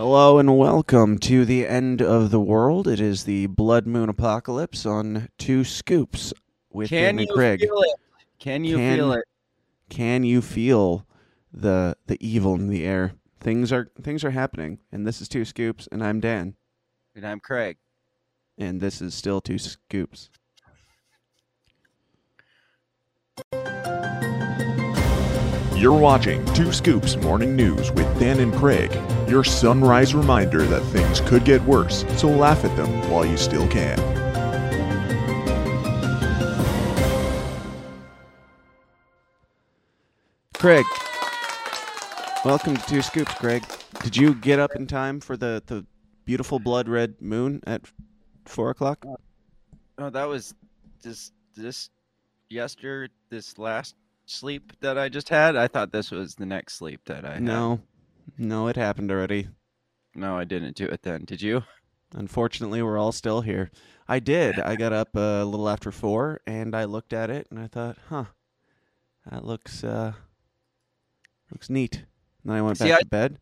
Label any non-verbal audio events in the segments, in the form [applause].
Hello and welcome to the end of the world. It is the Blood Moon Apocalypse on Two Scoops with Can Dan you and Craig. feel it? Can you Can- feel it? Can you feel the the evil in the air? Things are things are happening, and this is Two Scoops, and I'm Dan, And I'm Craig. and this is still Two Scoops. You're watching Two Scoops Morning News with Dan and Craig, your sunrise reminder that things could get worse, so laugh at them while you still can. Craig, welcome to Two Scoops. Craig, did you get up in time for the the beautiful blood red moon at four o'clock? Oh, that was this this yester this last sleep that I just had. I thought this was the next sleep that I had. No, no, it happened already. No, I didn't do it then. Did you? Unfortunately, we're all still here. I did. I got up a little after four, and I looked at it, and I thought, "Huh, that looks uh, looks neat." And then I went See, back I- to bed.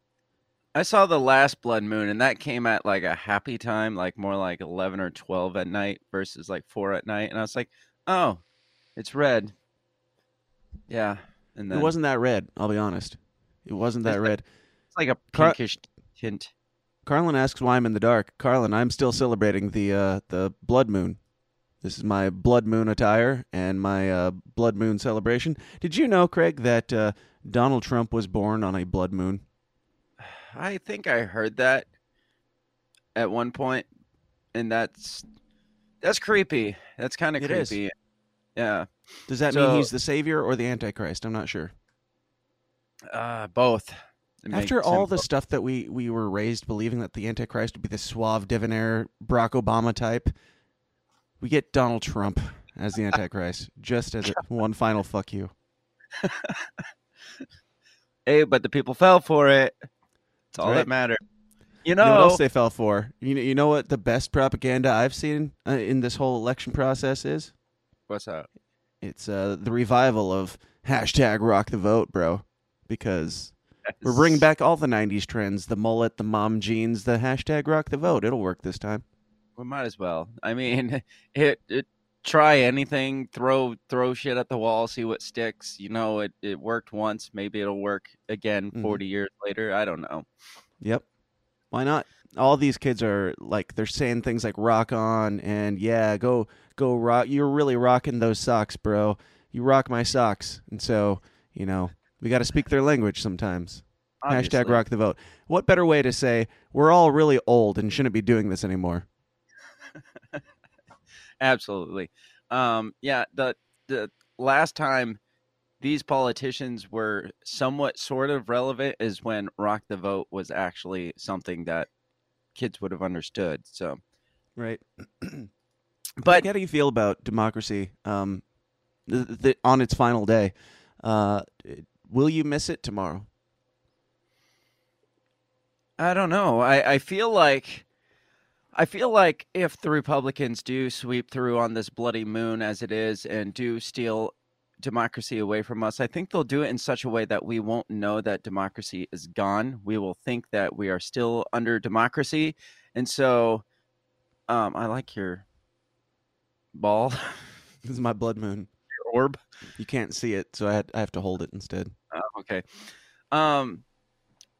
I saw the last blood moon and that came at like a happy time, like more like 11 or 12 at night versus like 4 at night and I was like, "Oh, it's red." Yeah. And then It wasn't that red. I'll be honest. It wasn't that red. Like a Car- pinkish tint. Carlin asks why I'm in the dark. Carlin, I'm still celebrating the uh, the blood moon. This is my blood moon attire and my uh, blood moon celebration. Did you know, Craig, that uh, Donald Trump was born on a blood moon? [sighs] I think I heard that at one point, and that's that's creepy. That's kind of It is. creepy. Yeah, Does that mean he's the savior or the antichrist? I'm not sure. uh, both. After all the stuff that we we were raised believing that the antichrist would be the suave debonair Barack Obama type, we get Donald Trump as the antichrist just as a, [laughs] one final fuck you. [laughs] hey, but the people fell for it. That's all right. that mattered. You You know know, what else they fell for? You know, you know what the best propaganda I've seen uh, in this whole election process is? what's that? It's uh, the revival of hashtag Rock the Vote, bro. Because we're bringing back all the '90s trends: the mullet, the mom jeans, the hashtag Rock the Vote. It'll work this time. We might as well. I mean, [laughs] it, it try anything, throw throw shit at the wall, see what sticks. You know, it it worked once. Maybe it'll work again Mhm. 40 years later. I don't know. Yep. Why not? All these kids are like they're saying things like "rock on" and "yeah, go go rock." You're really rocking those socks, bro. You rock my socks, and so you know we got to speak their language sometimes. Hashtag rock the vote. What better way to say we're all really old and shouldn't be doing this anymore? [laughs] Absolutely. Um, yeah, the the last time these politicians were somewhat sort of relevant is when rock the vote was actually something that kids would have understood. So, Right. [clears throat] but how do you feel about democracy um, th- th- on its final day? Uh, will you miss it tomorrow? I don't know. I, I feel like I feel like if the Republicans do sweep through on this bloody moon as it is and do steal democracy away from us, I think they'll do it in such a way that we won't know that democracy is gone. We will think that we are still under democracy. And so um I like your ball, [laughs] This is my blood moon. Orb. You can't see it, so I, had, I have to hold it instead. Oh, okay. Um,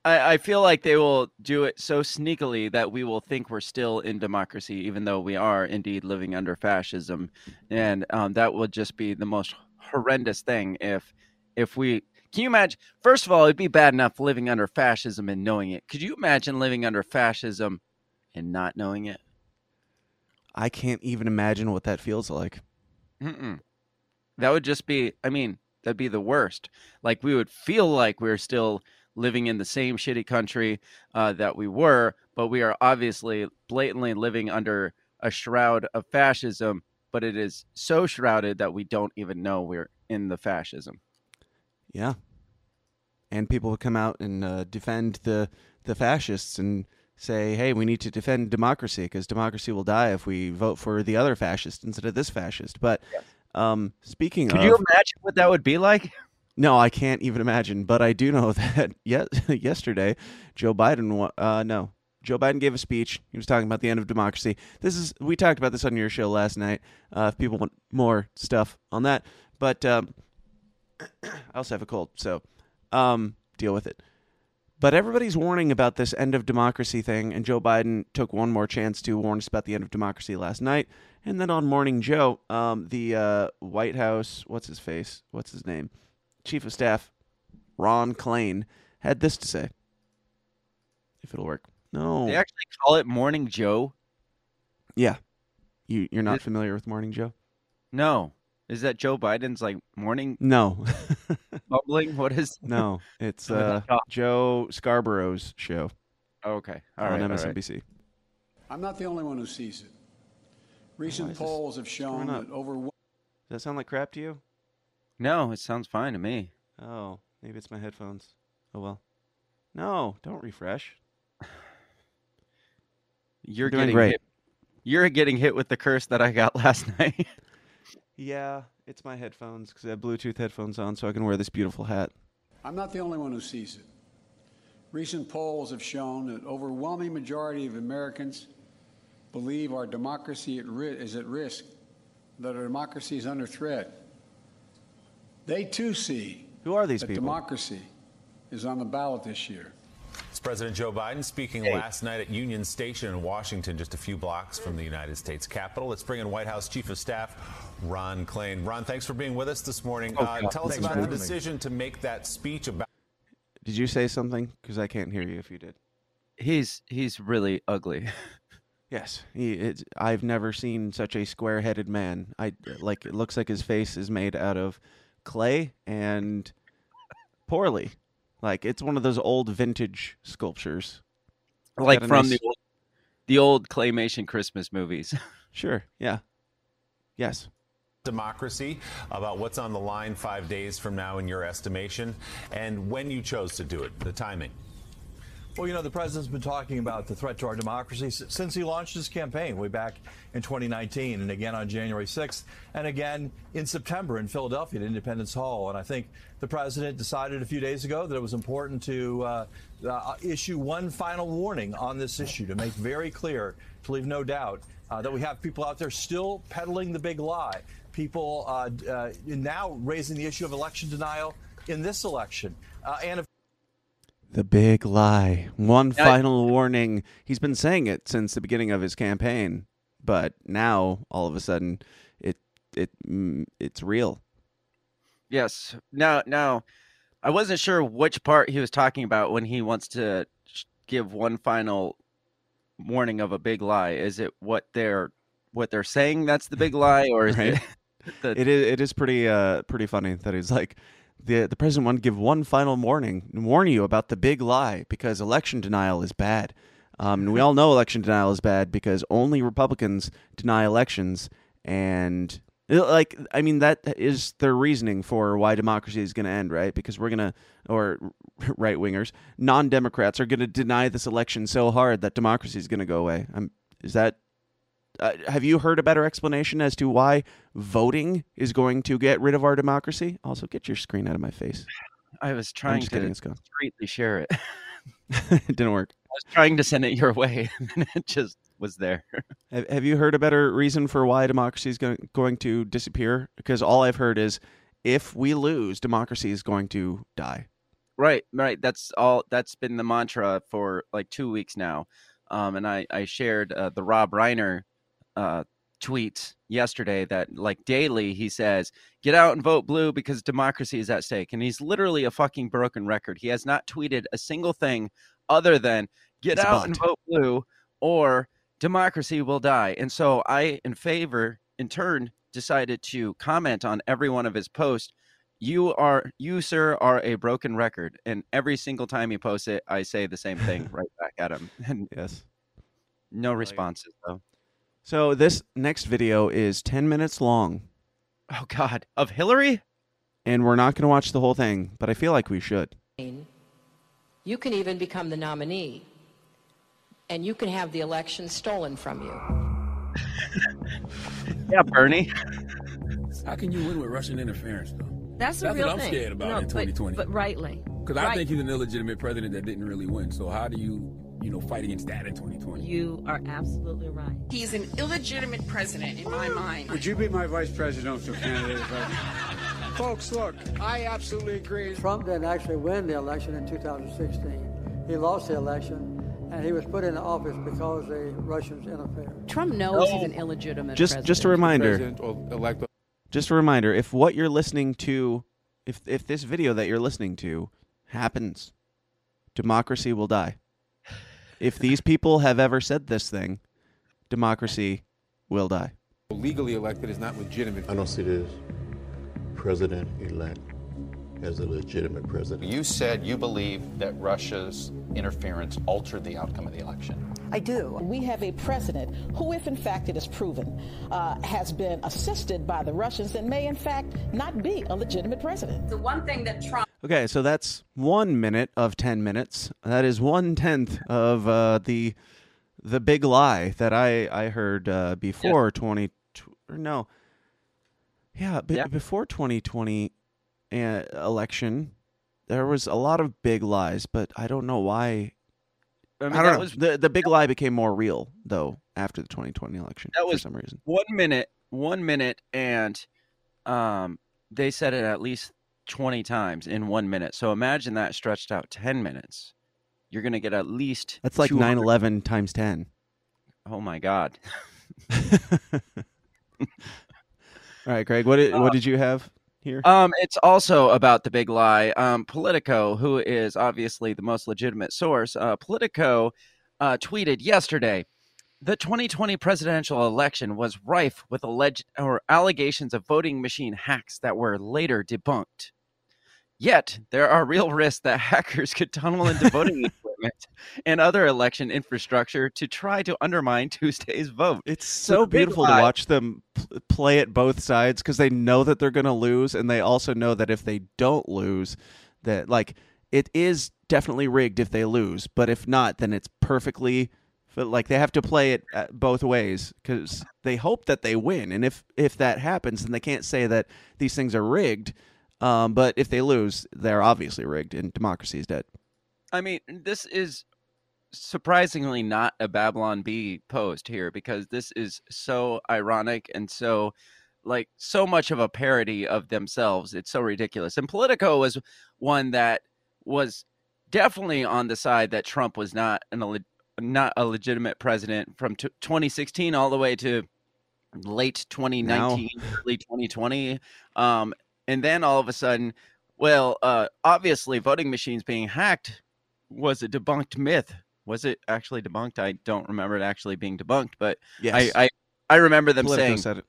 I, I feel like they will do it so sneakily that we will think we're still in democracy, even though we are indeed living under fascism, and um, that would just be the most horrendous thing if if we. Can you imagine? First of all, it'd be bad enough living under fascism and knowing it. Could you imagine living under fascism and not knowing it? I can't even imagine what that feels like. Mm-mm. That would just be, I mean, that'd be the worst. Like we would feel like we're still living in the same shitty country uh, that we were, but we are obviously blatantly living under a shroud of fascism. But it is so shrouded that we don't even know we're in the fascism. Yeah. And people would come out and uh, defend the the fascists and say, "Hey, we need to defend democracy because democracy will die if we vote for the other fascist instead of this fascist." But um, speaking Could of, you imagine what that would be like? [laughs] No, I can't even imagine. But I do know [laughs] that yes, [laughs] yesterday, Joe Biden. Uh, no, Joe Biden gave a speech. He was talking about the end of democracy. This is we talked about this on your show last night. Uh, if people want more stuff on that, but um, [clears throat] I also have a cold, so um, deal with it. But everybody's warning about this end of democracy thing, and Joe Biden took one more chance to warn us about the end of democracy last night. And then on Morning Joe, um, the uh, White House, what's his face? What's his name? Chief of Staff Ron Klain had this to say. If it'll work. No. They actually call it Morning Joe. Yeah. You you're not It- familiar with Morning Joe? No, is that Joe Biden's like morning No. [laughs] bubbling? What is? [laughs] no. It's [laughs] uh. Joe Scarborough's show Okay, all on right, all right. MSNBC. I'm not the only one who sees it. Recent is polls have shown screwing up? that over Does that sound like crap to you? No, it sounds fine to me. Oh, maybe it's my headphones. Oh well. No, don't refresh. [laughs] You're doing getting great. hit. You're getting hit with the curse that I got [laughs] last night. Yeah, it's my headphones because I have Bluetooth headphones on, so I can wear this beautiful hat. I'm not the only one who sees it. Recent polls have shown that overwhelming majority of Americans believe our democracy at ri- is at risk, that our democracy is under threat. They too see Who are these that people? democracy is on the ballot this year. It's President Joe Biden speaking last night at Union Station in Washington, just a few blocks from the United States Capitol. Let's bring in White House Chief of Staff Ron Klain. Ron, thanks for being with us this morning. Oh, uh, tell us Thanks about the having me. decision to make that speech about. Did you say something? Because I can't hear you if you did. he's he's really ugly. [laughs] Yes, he. It's, I've never seen such a square-headed man. I like. It looks like his face is made out of clay and poorly. Like it's one of those old vintage sculptures. It's like from nice- the old, the old claymation Christmas movies. [laughs] Sure. Yeah. Yes. democracy, about what's on the line five days from now, in your estimation, and when you chose to do it, the timing. Well, you know, the president's been talking about the threat to our democracy since he launched his campaign way back in 2019 and again on January 6th and again in September in Philadelphia at Independence Hall. And I think the president decided a few days ago that it was important to uh, uh, issue one final warning on this issue to make very clear, to leave no doubt, uh, that we have people out there still peddling the big lie. People uh, uh, now raising the issue of election denial in this election. Uh, and of The big lie. One I- final warning. He's been saying it since the beginning of his campaign, but now all of a sudden, it it mm, it's real. yes. Now now, I wasn't sure which part he was talking about when he wants to give one final warning of a big lie. Is it what they're what they're saying that's the big [laughs] lie, or is Right. it [laughs] the It is it is pretty uh pretty funny that he's like the the president wanted to give one final warning and warn you about the big lie because election denial is bad. Um, and we all know election denial is bad because only Republicans deny elections, and uh, like I mean that is their reasoning for why democracy is going to end, right? Because we're gonna or [laughs] right wingers, non Democrats are going to deny this election so hard that democracy is going to go away. Um, is that uh, have you heard a better explanation as to why voting is going to get rid of our democracy? Also, get your screen out of my face. I was trying to kidding. Discreetly share it. it [laughs] [laughs] didn't work. I was trying to send it your way, [laughs] and it just was there. Have, have you heard a better reason for why democracy is going, going to disappear? Because all I've heard is if we lose, democracy is going to die. Right, right. That's all. That's been the mantra for like two weeks now. Um, and I I shared uh, the Rob Reiner uh, tweet yesterday that like daily he says get out and vote blue because democracy is at stake, and he's literally a fucking broken record. He has not tweeted a single thing other than get He's out and vote blue or democracy will die. And so I, in favor, in turn, decided to comment on every one of his posts you are you sir are a broken record and every single time he posts it i say the same thing [laughs] right back at him and Yes. no like responses though So this next video is 10 minutes long, oh god of hillary and we're not going to watch the whole thing, but I feel like we should. You can even become the nominee, and you can have the election stolen from you. [laughs] yeah bernie How can you win with Russian interference, though? That's, That's a real what I'm thing. scared about no, in 2020. But, rightly. Because I think he's an illegitimate president that didn't really win. So how do you, you know, fight against that in 2020? You are absolutely right. He's an illegitimate president in my mind. Would you be my vice presidential candidate? if [laughs] Folks, look, I absolutely agree. Trump didn't actually win the election in 2016. He lost the election, and he was put into office because the Russians interfered. Trump knows he's an illegitimate Just president. just a reminder. President Just a reminder, if what you're listening to if if this video that you're listening to happens, democracy will die. If these people have ever said this thing, democracy will die. legally elected is not legitimate. I don't see this president elect as a legitimate president. You said you believe that Russia's interference altered the outcome of the election. I do. We have a president who, if in fact it is proven, uh, has been assisted by the Russians and may in fact not be a legitimate president. The one thing that Trump Okay, so that's one minute of ten minutes. That is one tenth of uh, the the big lie that I I heard uh, before twenty or no, yeah, be, before twenty twenty uh, election. There was a lot of big lies, but I don't know why. I I, don't know. was- the the big lie became more real though after the twenty twenty election That for was some reason. one minute, one minute, and um, they said it at least twenty times in one minute. So imagine that stretched out ten minutes. You're gonna get at least That's like 200 9-11 times ten. Oh my god! [laughs] All right, Craig. What did, what did you have here? Um, it's also about the big lie. Um, Politico, who is obviously the most legitimate source, uh, Politico uh, tweeted yesterday. The 2020 presidential election was rife with alleged or allegations of voting machine hacks that were later debunked. Yet, there are real risks that [laughs] hackers could tunnel into voting [laughs] equipment and other election infrastructure to try to undermine [laughs] Tuesday's vote. It's so beautiful to watch them pl- play it both sides because they know that they're going to lose, and they also know that if they don't lose, that like it is definitely rigged if they lose, but if not, then it's perfectly like they have to play it uh, both ways because they hope that they win, and if if that happens, then they can't say that these things are rigged. Um, but if they lose, they're obviously rigged, and democracy is dead. I mean, this is surprisingly not a Babylon Bee post here because this is so ironic and so like so much of a parody of themselves. It's so ridiculous. And Politico was one that was definitely on the side that Trump was not an not a legitimate president from t- 2016 all the way to late 2019 early 2020 um and then all of a sudden well uh obviously voting machines being hacked was a debunked myth was it actually debunked i don't remember it actually being debunked but Yes. I, I i remember them Politico saying said it.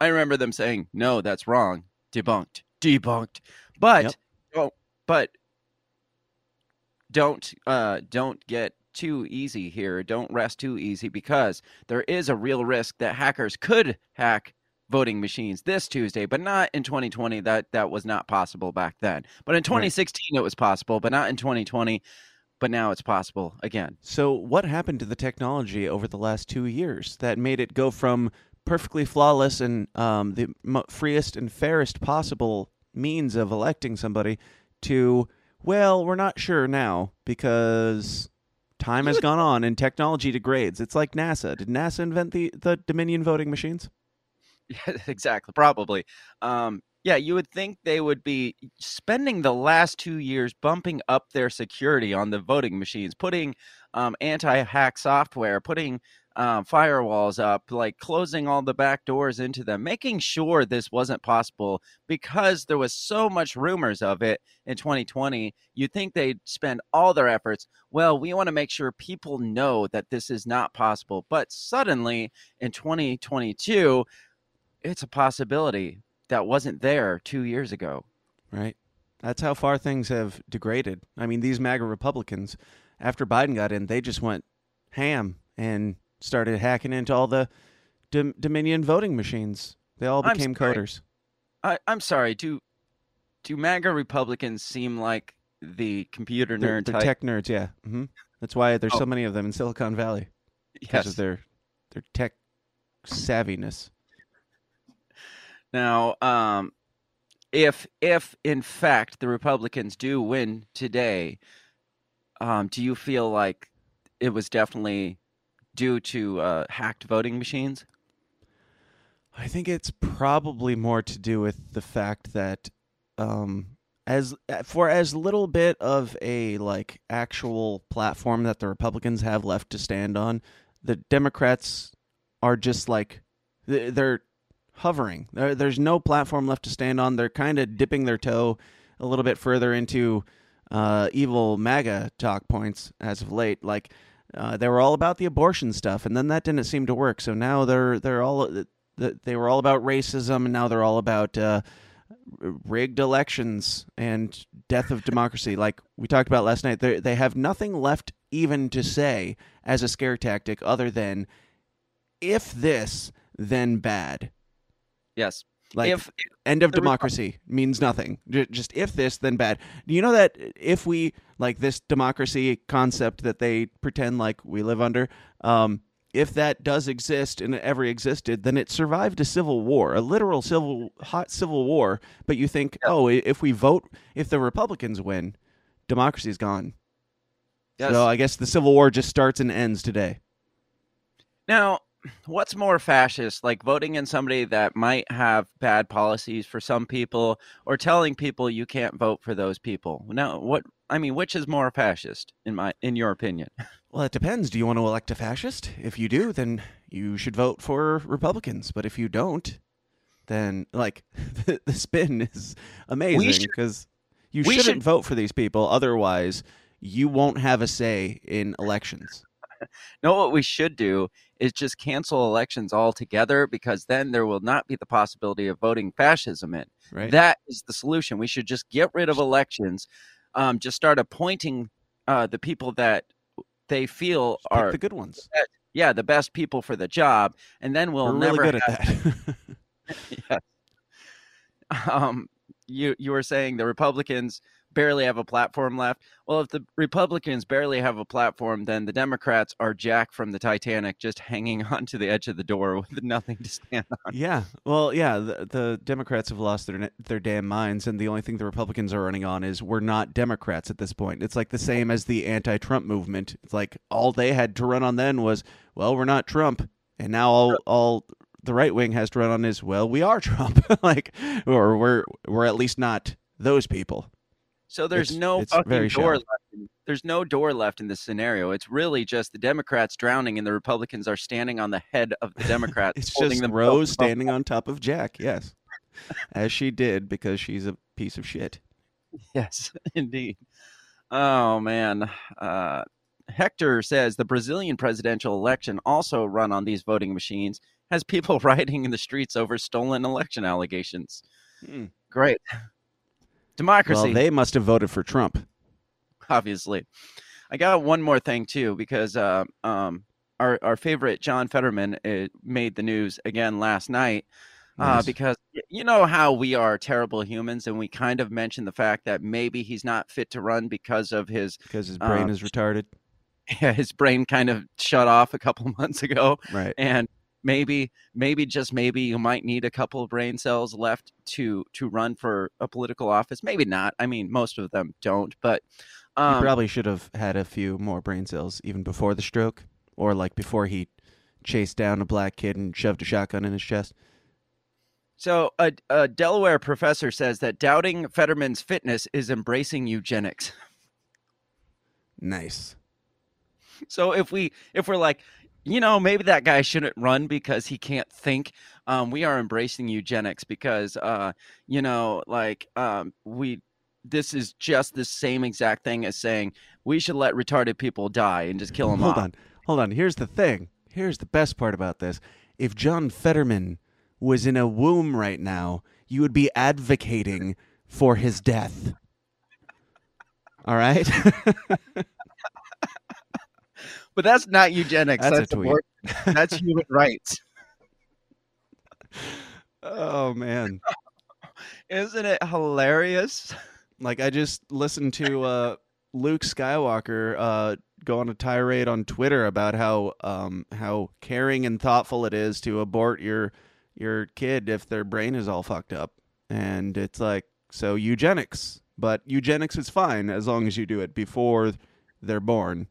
i remember them saying no that's wrong debunked debunked but Yep. oh, but don't uh don't get too easy here don't rest too easy because there is a real risk that hackers could hack voting machines this tuesday but not in 2020 that that was not possible back then but in 2016 it was possible but not in 2020 but now it's possible again So, what happened to the technology over the last two years that made it go from perfectly flawless and um, the freest and fairest possible means of electing somebody to, well, we're not sure now because time has [laughs] gone on and technology degrades. It's like NASA. Did NASA invent the, the Dominion voting machines? Yeah, [laughs] exactly. Probably. Um, yeah, you would think they would be spending the last two years bumping up their security on the voting machines, putting um, anti-hack software, putting um, firewalls up, like closing all the back doors into them, making sure this wasn't possible because there was so much rumors of it in 2020. You'd think they'd spend all their efforts. Well, we want to make sure people know that this is not possible. But suddenly in 2022, it's a possibility that wasn't there two years ago. Right. That's how far things have degraded. I mean, these MAGA Republicans, after Biden got in, they just went ham and started hacking into all the Dom- Dominion voting machines. They all became coders. I, I'm sorry. Do do MAGA Republicans seem like the computer nerd they're type? tech nerds, yeah. hmm That's why there's Oh. so many of them in Silicon Valley because Yes. of their their tech savviness. Now, um, if if in fact the Republicans do win today, um, do you feel like it was definitely due to uh, hacked voting machines? I think it's probably more to do with the fact that um, as for as little bit of a like actual platform that the Republicans have left to stand on, the Democrats are just like they're hovering. There, there's no platform left to stand on. They're kind of dipping their toe a little bit further into uh, evil MAGA talk points as of late. Like uh, they were all about the abortion stuff, and then that didn't seem to work. So now they're they're all they were all about racism, and now they're all about uh, rigged elections and death of democracy. [laughs] Like we talked about last night, they they have nothing left even to say as a scare tactic other than if this, then bad. Yes. Like if end of democracy means nothing. Just if this, then bad. Do you know that if we like this democracy concept that they pretend like we live under, um, if that does exist and it ever existed, then it survived a civil war, a literal civil hot civil war. But you think, oh, if we vote, if the Republicans win, democracy's gone. Yes. So I guess the civil war just starts and ends today. Now, what's more fascist, like voting in somebody that might have bad policies for some people, or telling people you can't vote for those people? Now, what I mean, which is more fascist in my in your opinion? Well, it depends. Do you want to elect a fascist? If you do, then you should vote for Republicans. But if you don't, then like [laughs] the, the spin is amazing because you shouldn't should- vote for these people. Otherwise, you won't have a say in elections. [laughs] No, what we should do is just cancel elections altogether because then there will not be the possibility of voting fascism in. Right. That is the solution. We should just get rid of elections, um, just start appointing uh, the people that they feel Pick are the good ones. best- yeah, the best people for the job, and then we'll We're never really good have, at that. [laughs] yes. [laughs] Um, you you were saying the Republicans barely have a platform left. Well, if the Republicans barely have a platform, then the Democrats are Jack from the Titanic, just hanging [laughs] on to the edge of the door with nothing to stand on. yeah. Well, yeah. The, the Democrats have lost their their damn minds, and the only thing the Republicans are running on is we're not Democrats at this point. It's like the same as the anti-Trump movement. It's like all they had to run on then was, well, we're not Trump, and now all all the right wing has to run on is, well, we are Trump, [laughs] like, or we're we're at least not those people. So there's It's- no it's fucking door left. In, there's no door left in this scenario. It's really just the Democrats drowning and the Republicans are standing on the head of the [laughs] Democrats. It's holding just them Rose standing on top of Jack. Yes, as she did because she's a piece of shit. [laughs] Yes, indeed. Oh man. Uh, Hector says the Brazilian presidential election, also run on these voting machines, has people [laughs] rioting in the streets over stolen election allegations. Hmm. Great. Democracy. Well, they must have voted for Trump. obviously. I got one more thing too because uh, um, our our favorite John Fetterman uh, made the news again last night. Uh, Nice. because you know how we are terrible humans, and we kind of mentioned the fact that maybe he's not fit to run because of his because his brain um, is retarded. yeah, [laughs] his brain kind of shut off a couple [laughs] months ago, Right. and maybe maybe just maybe you might need a couple of brain cells left to to run for a political office. Maybe not. I mean, most of them don't, but he um, probably should have had a few more brain cells even before the stroke, or like before he chased down a black kid and shoved a shotgun in his chest. So, a, a Delaware professor says that doubting Fetterman's fitness is embracing eugenics. Nice. So, if we if we're like, you know, maybe that guy shouldn't run because he can't think, um, we are embracing eugenics because, uh, you know, like um, we this is just the same exact thing as saying we should let retarded people die and just kill them Hold off. on. Hold on. Here's the thing. Here's the best part about this. If John Fetterman was in a womb right now, you would be advocating for his death. All right? [laughs] But that's not eugenics. That's a That's, tweet. abortion. That's human [laughs] rights. oh man. [laughs] Isn't it hilarious? Like I just listened to uh, Luke Skywalker uh, go on a tirade on Twitter about how um, how caring and thoughtful it is to abort your your kid if their brain is all fucked up. and it's like so eugenics, but eugenics is fine as long as you do it before they're born.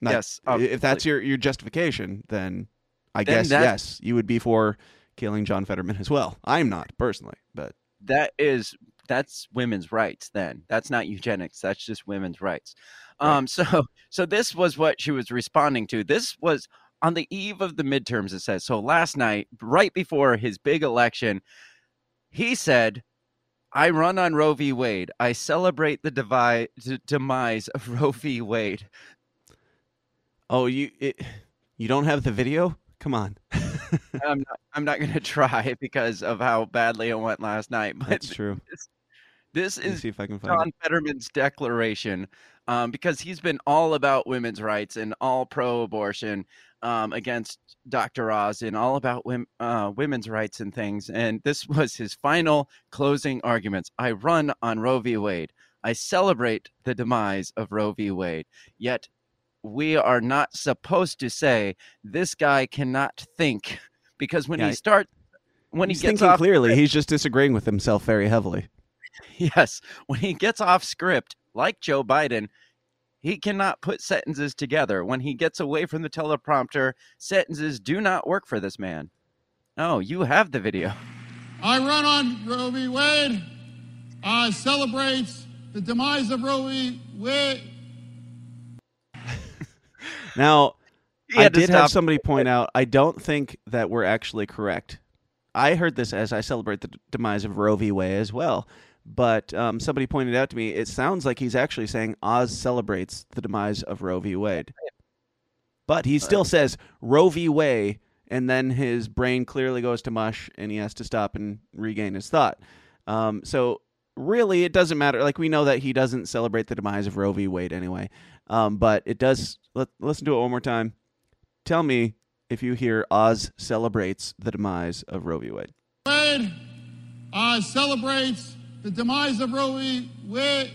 Not- Yes, if that's your your justification, then I Then guess that's- yes, you would be for killing John Fetterman as well. I'm not personally, but that is that's women's rights then. That's not eugenics. That's just women's rights. Um [laughs] so so this was what she was responding to. This was on the eve of the midterms it says. So last night right before his big election he said i run on roe v. Wade. I celebrate the devi- d- demise of [laughs] roe v. Wade oh, you it, you don't have the video? Come on, [laughs] i'm not i'm not going to try [laughs] because of how badly it went last night [laughs] but that's true. this, this is see if I can find John it. Fetterman's declaration, um, because he's been all about women's rights and all pro-abortion um, against Dr. Oz and all about wom- uh, women's rights and things. And this was his final closing arguments. I run on Roe v. Wade. I celebrate the demise of Roe v. Wade. Yet we are not supposed to say this guy cannot think because when Yeah, he starts when he's he gets thinking off clearly. He's just disagreeing with himself very heavily. [laughs] Yes, when he gets off script, like Joe Biden, he cannot put sentences together. When he gets away from the teleprompter, sentences do not work for this man. Oh, you have the video. I run on Roe v. Wade. Uh, celebrates the demise of Roe v. Wade. Now, I did have somebody point out. I don't think that we're actually correct. I heard this as I celebrate the demise of Roe v. Wade as well. But um, somebody pointed out to me, it sounds like he's actually saying Oz celebrates the demise of Roe v. Wade. But he still says Roe v. Wade, and then his brain clearly goes to mush, and he has to stop and regain his thought. Um, so really, it doesn't matter. Like we know that he doesn't celebrate the demise of Roe v. Wade anyway. Um, but it does. Let, listen to it one more time. Tell me if you hear Oz celebrates the demise of Roe v. Wade. Wade uh, celebrates the demise of Roe v. Wade.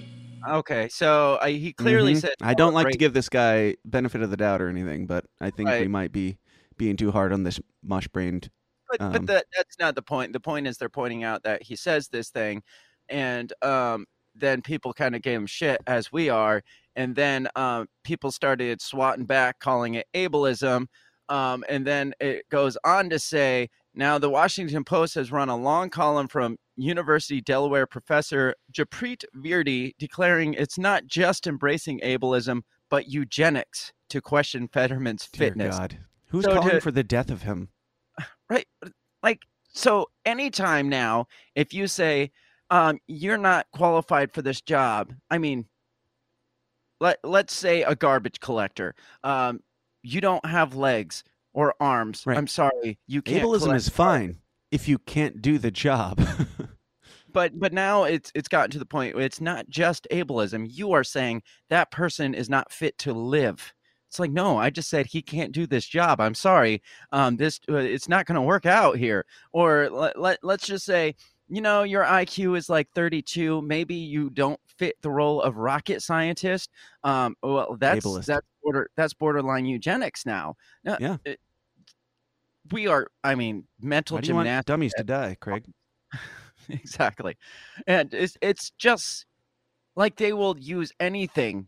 Okay, so uh, he clearly Mhm. said. I don't like to give this guy benefit of the doubt or anything, but I think we might be being too hard on this mush brained. But, um, but that, that's not the point. The point is they're pointing out that he says this thing, and um, then people kind of gave him shit as we are, and then um, people started swatting back, calling it ableism, um, and then it goes on to say now the Washington Post has run a long column from University Delaware professor Jaipreet Virdi declaring it's not just embracing ableism but eugenics to question Fetterman's Dear fitness. God. Who's So calling to- for the death of him? [sighs] right like so anytime now if you say um you're not qualified for this job. I mean let let's say a garbage collector um you don't have legs or arms. Right. i'm sorry you can't Ableism is fine if you can't do the job. [laughs] but but now it's it's gotten to the point where it's not just ableism. You are saying that person is not fit to live. It's like no i just said he can't do this job. I'm sorry um this uh, it's not going to work out here. Or let, let, let's just say you know your iq is like 32 maybe you don't fit the role of rocket scientist um well that's Ableist. that's border that's borderline eugenics now No, Yeah. it- we are i mean mental Why you gymnastics dummies to die, Craig? [laughs] exactly and it's it's just like they will use anything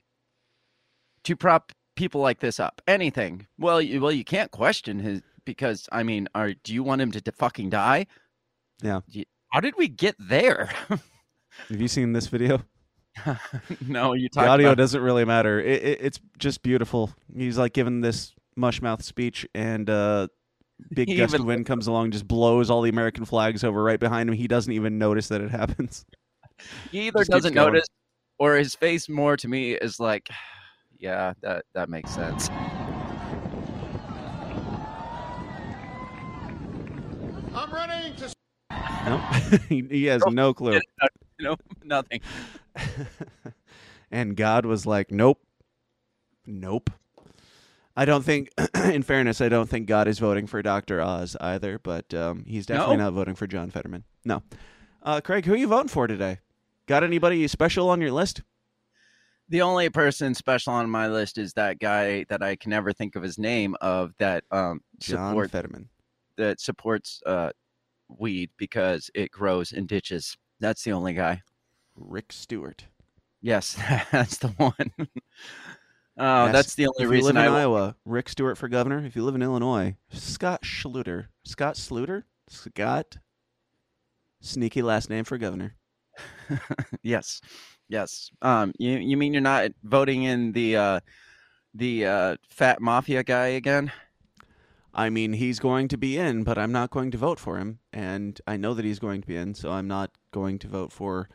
to prop people like this up anything well you, well you can't question his because i mean are do you want him to, to fucking die Yeah. Y- how did we get there Have you seen this video? [laughs] no you the audio about doesn't really matter. It, it, it's just beautiful. He's like giving this mushmouth speech, and uh, big He [laughs] gust even- of wind comes along, just blows all the American flags over right behind him. He doesn't even notice that it happens. [laughs] he either just doesn't notice or his face more to me is like [sighs] yeah that that makes sense I'm running to. No, [laughs] he, he has no clue. [laughs] no nothing [laughs] and God was like, "Nope, nope." I don't think, [clears throat] in fairness, I don't think God is voting for Doctor Oz either. But um, he's definitely No? not voting for John Fetterman. No, uh, Craig, who are you voting for today? Got anybody special on your list? The only person special on my list is that guy that I can never think of his name of that um John support Fetterman. that supports uh weed because it grows in ditches. That's the only guy. Rick Stewart. Yes, [laughs] that's the one. oh, Yes, that's the only if reason you live in will- Iowa. Rick Stewart for governor. If you live in Illinois, Scott Schluter. Scott Schluter. Scott. Sneaky last name for governor. [laughs] yes, yes. Um, you you mean you're not voting in the uh, the uh, fat mafia guy again? I mean, he's going to be in, but I'm not going to vote for him, and I know that he's going to be in, so I'm not going to vote for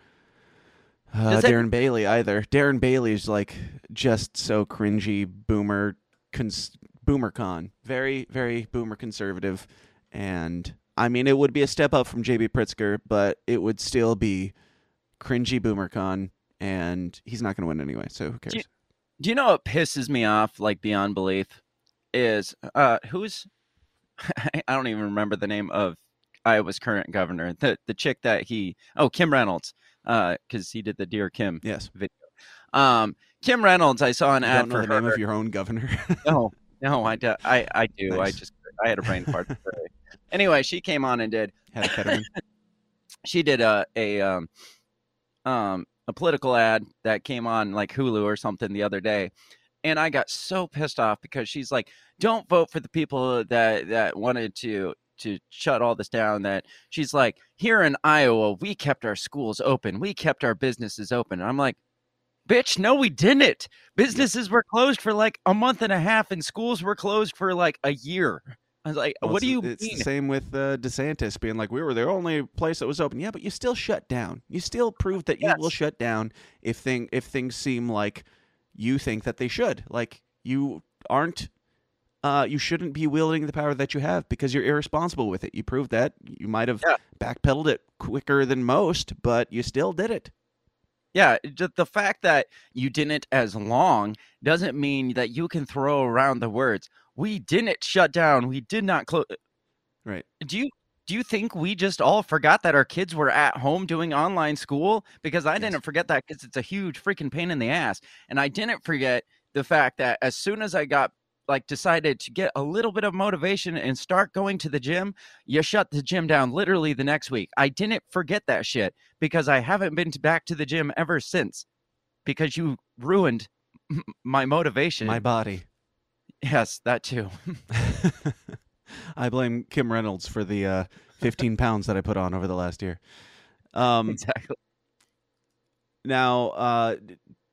uh, it- Darren Bailey either. Darren Bailey's like just so cringy, boomer, cons- boomer con, very, very boomer conservative, and I mean, it would be a step up from JB Pritzker, but it would still be cringy boomer con, and he's not going to win anyway, so who cares? Do you, do you know what pisses me off like beyond belief is uh who's [laughs] I don't even remember the name of Iowa's current governor. The the chick that he oh Kim Reynolds uh cuz he did the Dear Kim yes video. Um Kim Reynolds I saw an You ad for the name of your own governor. [laughs] no, no, I do. I, I do. I just I had a brain fart. anyway, she came on and did Had a ketamine. [laughs] she did a a um um a political ad that came on like Hulu or something the other day. And I got so pissed off because she's like, "Don't vote for the people that that wanted to to shut all this down." That she's like, "Here in Iowa, we kept our schools open, we kept our businesses open." And I'm like, "Bitch, no, we didn't. Businesses were closed for like a month and a half, and schools were closed for like a year." I was like, Well, "What do you It's mean?" the same with uh, DeSantis being like, we were the only place that was open. Yeah, but you still shut down. You still proved that you will shut down if thing if things seem like you think that they should. Like you aren't. Uh, you shouldn't be wielding the power that you have because you're irresponsible with it. You proved that. You might have backpedaled it quicker than most, but you still did it. Yeah, the fact that you didn't as long doesn't mean that you can throw around the words. We didn't shut down. We did not close. Right. Do you do you think we just all forgot that our kids were at home doing online school? Because I didn't forget that because it's a huge freaking pain in the ass, and I didn't forget the fact that as soon as I got like decided to get a little bit of motivation and start going to the gym, you shut the gym down literally the next week. I didn't forget that shit because I haven't been back to the gym ever since because you ruined my motivation. My body. Yes, that too. [laughs] [laughs] I blame Kim Reynolds for the uh, 15 pounds that I put on over the last year. Um, exactly. Now, uh,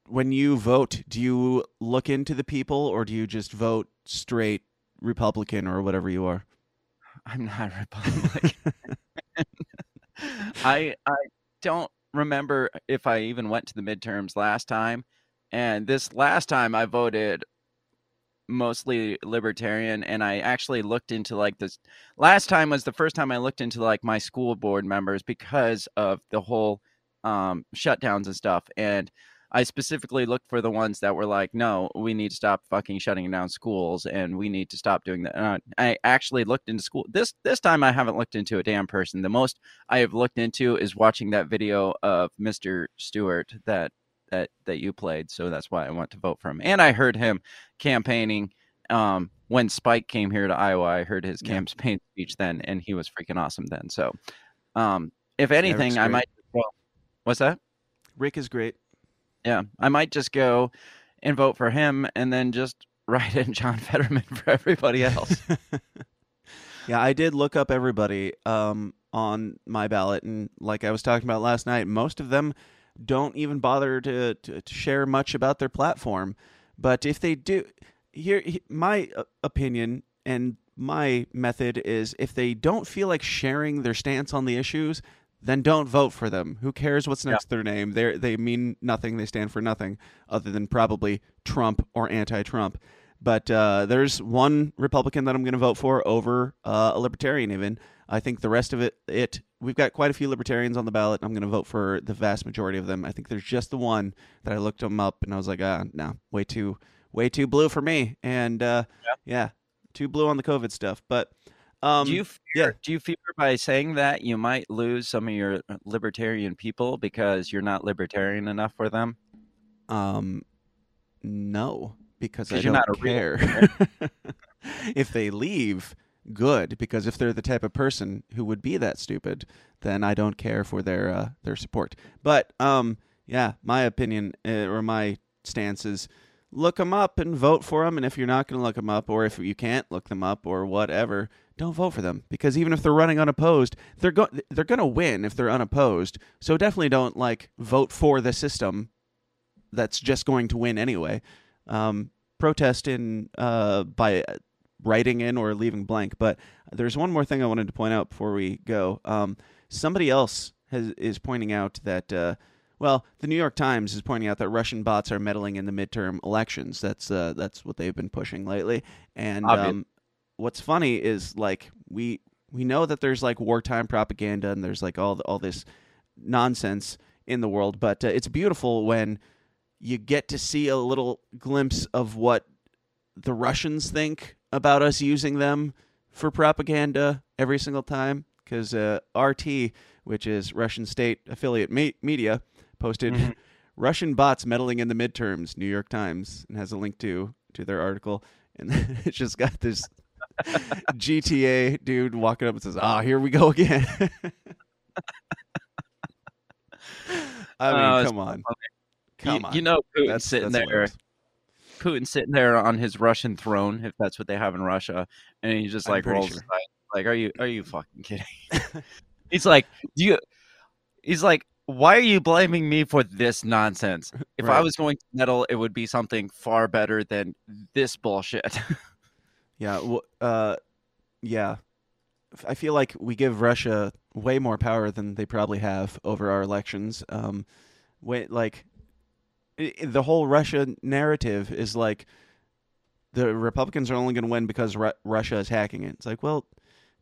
when you vote, do you look into the people or do you just vote straight Republican or whatever you are? I'm not Republican. [laughs] I I don't remember if I even went to the midterms last time. And this last time I voted mostly libertarian and I actually looked into like this last time was the first time I looked into like my school board members because of the whole um shutdowns and stuff and I specifically looked for the ones that were like, no, we need to stop fucking shutting down schools, and we need to stop doing that. Uh, I actually looked into school this this time. I haven't looked into a damn person. The most I have looked into is watching that video of Mister Stewart that that that you played. So that's why I want to vote for him. And I heard him campaigning um, when Spike came here to Iowa. I heard his campaign [laughs] speech then, and he was freaking awesome then. So, um, if anything, I might. Well, what's that? Rick is great. Yeah, I might just go and vote for him, and then just [laughs] write in John Fetterman for everybody else. [laughs] Yeah, I did look up everybody um, on my ballot, and like I was talking about last night, most of them don't even bother to, to, to share much about their platform. But if they do, here my uh, opinion and my method is if they don't feel like sharing their stance on the issues, then don't vote for them. Who cares what's next to their name? They they mean nothing. They stand for nothing other than probably Trump or anti-Trump. But uh, there's one Republican that I'm going to vote for over uh, a Libertarian. Even I think the rest of it, it we've got quite a few Libertarians on the ballot. I'm going to vote for the vast majority of them. I think there's just the one that I looked them up and I was like, ah, no, way too, way too blue for me. And uh, yeah. too blue on the COVID stuff. But um, do you fear, do you fear by saying that you might lose some of your uh, libertarian people because you're not libertarian enough for them? Um, no, because I you're don't not a real care. [laughs] if they leave, good because if they're the type of person who would be that stupid, then I don't care for their uh, their support. But um, yeah, my opinion uh, or my stance is look them up and vote for them. And if you're not going to look them up, or if you can't look them up, or whatever, don't vote for them because even if they're running unopposed, they're go- they're going to win if they're unopposed. So definitely don't like vote for the system that's just going to win anyway. Um, protest in uh, by writing in or leaving blank. But there's one more thing I wanted to point out before we go. Um, somebody else has, is pointing out that. Uh, well, the New York Times is pointing out that Russian bots are meddling in the midterm elections. That's uh, that's what they've been pushing lately. And um, what's funny is like we we know that there's like wartime propaganda and there's like all all this nonsense in the world, but uh, it's beautiful when you get to see a little glimpse of what the Russians think about us using them for propaganda every single time. Because uh, RT, which is Russian state affiliate me- media, posted Mm-hmm. Russian bots meddling in the midterms. New York Times and has a link to to their article, and [laughs] it's just got this [laughs] GTA dude walking up and says, "Ah, here we go again." [laughs] I mean, Oh, come on, funny. come you, on. You know, Putin's That's- sitting that's there. hilarious. Putin's sitting there on his Russian throne, if that's what they have in Russia, and he just like rolls sure. his eyes. Like, are you are you fucking kidding? [laughs] [laughs] he's like, do you? He's like, why are you blaming me for this nonsense? If I was going to meddle, it would be something far better than this bullshit. [laughs] Yeah, w- uh, yeah. I feel like we give Russia way more power than they probably have over our elections. Um, way, like the whole Russia narrative is like the Republicans are only going to win because Ru- Russia is hacking it. It's like, well,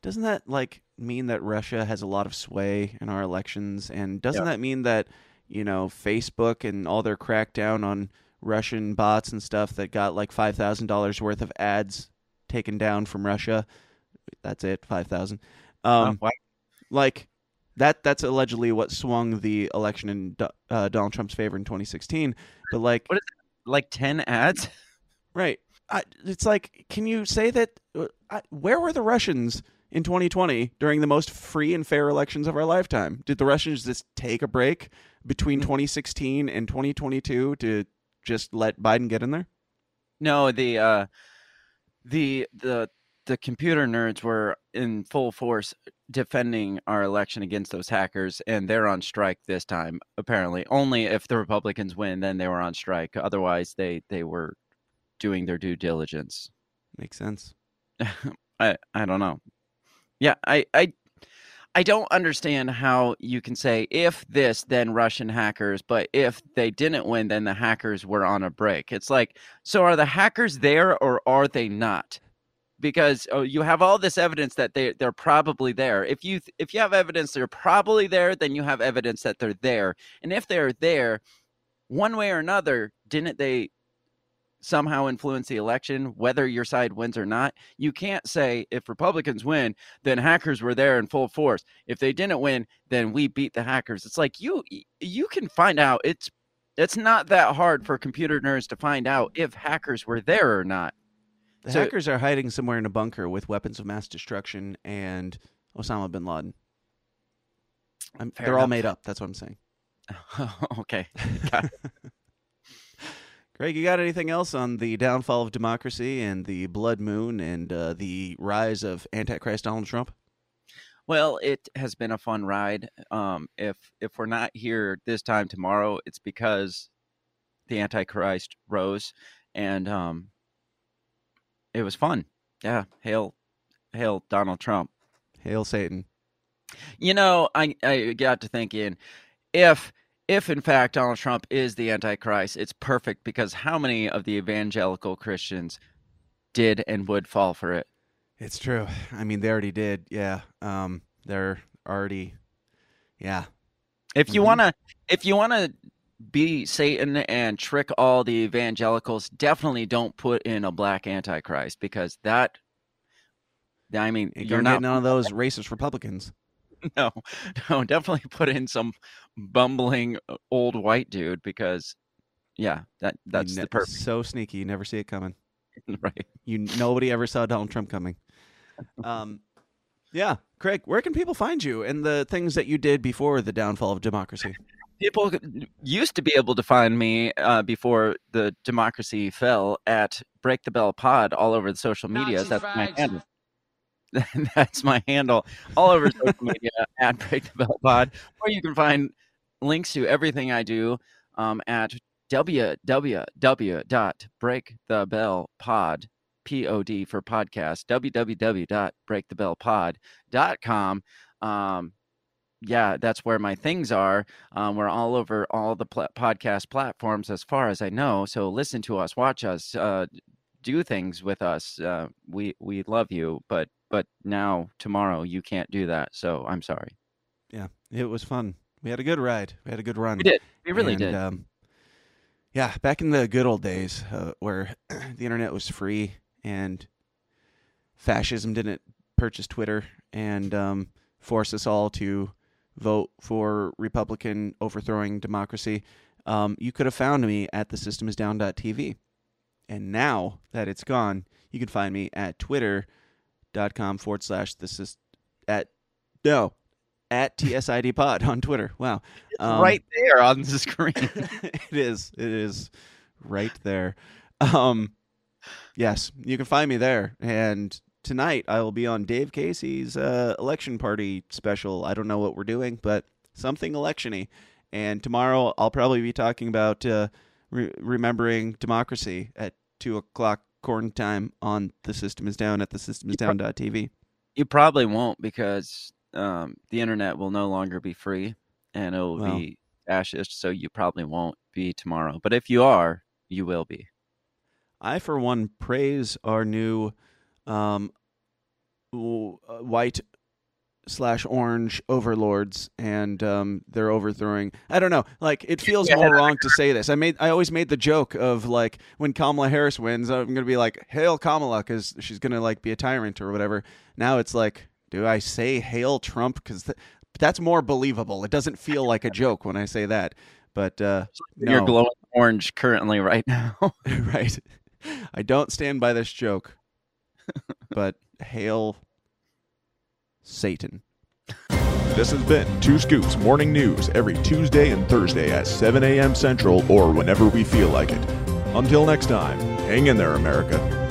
doesn't that like mean that Russia has a lot of sway in our elections, and doesn't Yeah. that mean that you know Facebook and all their crackdown on Russian bots and stuff that got like five thousand dollars worth of ads taken down from Russia. That's it, five thousand. Um, wow. like that. That's allegedly what swung the election in uh, Donald Trump's favor in 2016. But like, what is? Like ten ads? right? I, it's like, can you say that? uh, I, where were the Russians in 2020 during the most free and fair elections of our lifetime? Did the Russians just take a break between 2016 and 2022 to just let Biden get in there? No, the uh, the the the computer nerds were in full force defending our election against those hackers, and they're on strike this time. Apparently, only if the Republicans win, then they were on strike. Otherwise, they they were doing their due diligence. Makes sense. [laughs] I I don't know. Yeah, I I I don't understand how you can say if this then Russian hackers, but if they didn't win then the hackers were on a break. It's like so are the hackers there or are they not? Because oh, you have all this evidence that they they're probably there. If you if you have evidence they're probably there, then you have evidence that they're there. And if they're there, one way or another, didn't they somehow influence the election, whether your side wins or not. You can't say if Republicans win, then hackers were there in full force. If they didn't win, then we beat the hackers. It's like you you can find out. It's it's not that hard for computer nerds to find out if hackers were there or not. The So- hackers are hiding somewhere in a bunker with weapons of mass destruction and Osama bin Laden. I'm, they're all made up. That's what I'm saying. [laughs] okay. [laughs] Greg, you got anything else on the downfall of democracy and the blood moon and uh, the rise of Antichrist Donald Trump? Well, it has been a fun ride. Um, if if we're not here this time tomorrow, it's because the Antichrist rose, and um, it was fun. Yeah, hail, hail Donald Trump. Hail Satan. You know, I I got to thinking, if if in fact Donald Trump is the Antichrist, it's perfect because how many of the evangelical Christians did and would fall for it? It's true. I mean, they already did. Yeah. Um, they're already. Yeah. If you Mhm. wanna, if you wanna be Satan and trick all the evangelicals, definitely don't put in a black Antichrist because that. I mean, You're you're not none of those racist Republicans. [laughs] no, [laughs] no, definitely put in some bumbling uh, old white dude because, yeah, that that's You the perfect So sneaky, you never see it coming. [laughs] right. You nobody ever saw Donald Trump coming. um, yeah, Craig, where can people find you and the things that you did before the downfall of democracy? People used to be able to find me uh, before the democracy fell at Break the Bell Pod all over the social media. That's my handle. [laughs] That's my handle all over social media [laughs] at Break the Bell Pod, or you can find links to everything I do um, at www.breakthebellpod pod for podcast www.breakthebellpod.com um yeah that's where my things are um, we're all over all the pl- podcast platforms as far as i know so listen to us watch us uh, do things with us uh, we we love you but but now tomorrow you can't do that so i'm sorry Yeah, it was fun. We had a good ride. We had a good run. We did. We really And, did. Um, yeah, back in the good old days uh, where [clears throat] the internet was free and fascism didn't purchase Twitter and um, force us all to vote for Republican overthrowing democracy, um, you could have found me at the thesystemisdown.tv. And now that it's gone, you can find me at twitter.com forward slash the sys- at no at TSID pod on Twitter. Wow. Um, right there on the screen [laughs] it is. It is right there. Um, yes, you can find me there. And tonight I will be on Dave Casey's uh, election party special. I don't know what we're doing, but something electiony. And tomorrow I'll probably be talking about uh, re- remembering democracy at two o'clock corn time on the system is down at the system is down.tv. You probably won't because um, the internet will no longer be free and it will Well. be fascist. So you probably won't be tomorrow. But if you are, you will be. I, for one, praise our new um, uh, white slash orange overlords, and um, they're overthrowing. I don't know. Like it feels Yeah. more wrong to say this. I made. I always made the joke of like when Kamala Harris wins, I'm gonna be like, "Hail Kamala," because she's gonna like be a tyrant or whatever. Now it's like, do I say "Hail Trump"? Because th- that's more believable. It doesn't feel like a joke when I say that. But uh, You're no. glowing orange currently right now. [laughs] right. I don't stand by this joke. [laughs] but hail Satan. This has been Two Scoops Morning News every Tuesday and Thursday at 7 a.m. Central or whenever we feel like it. Until next time, hang in there, America.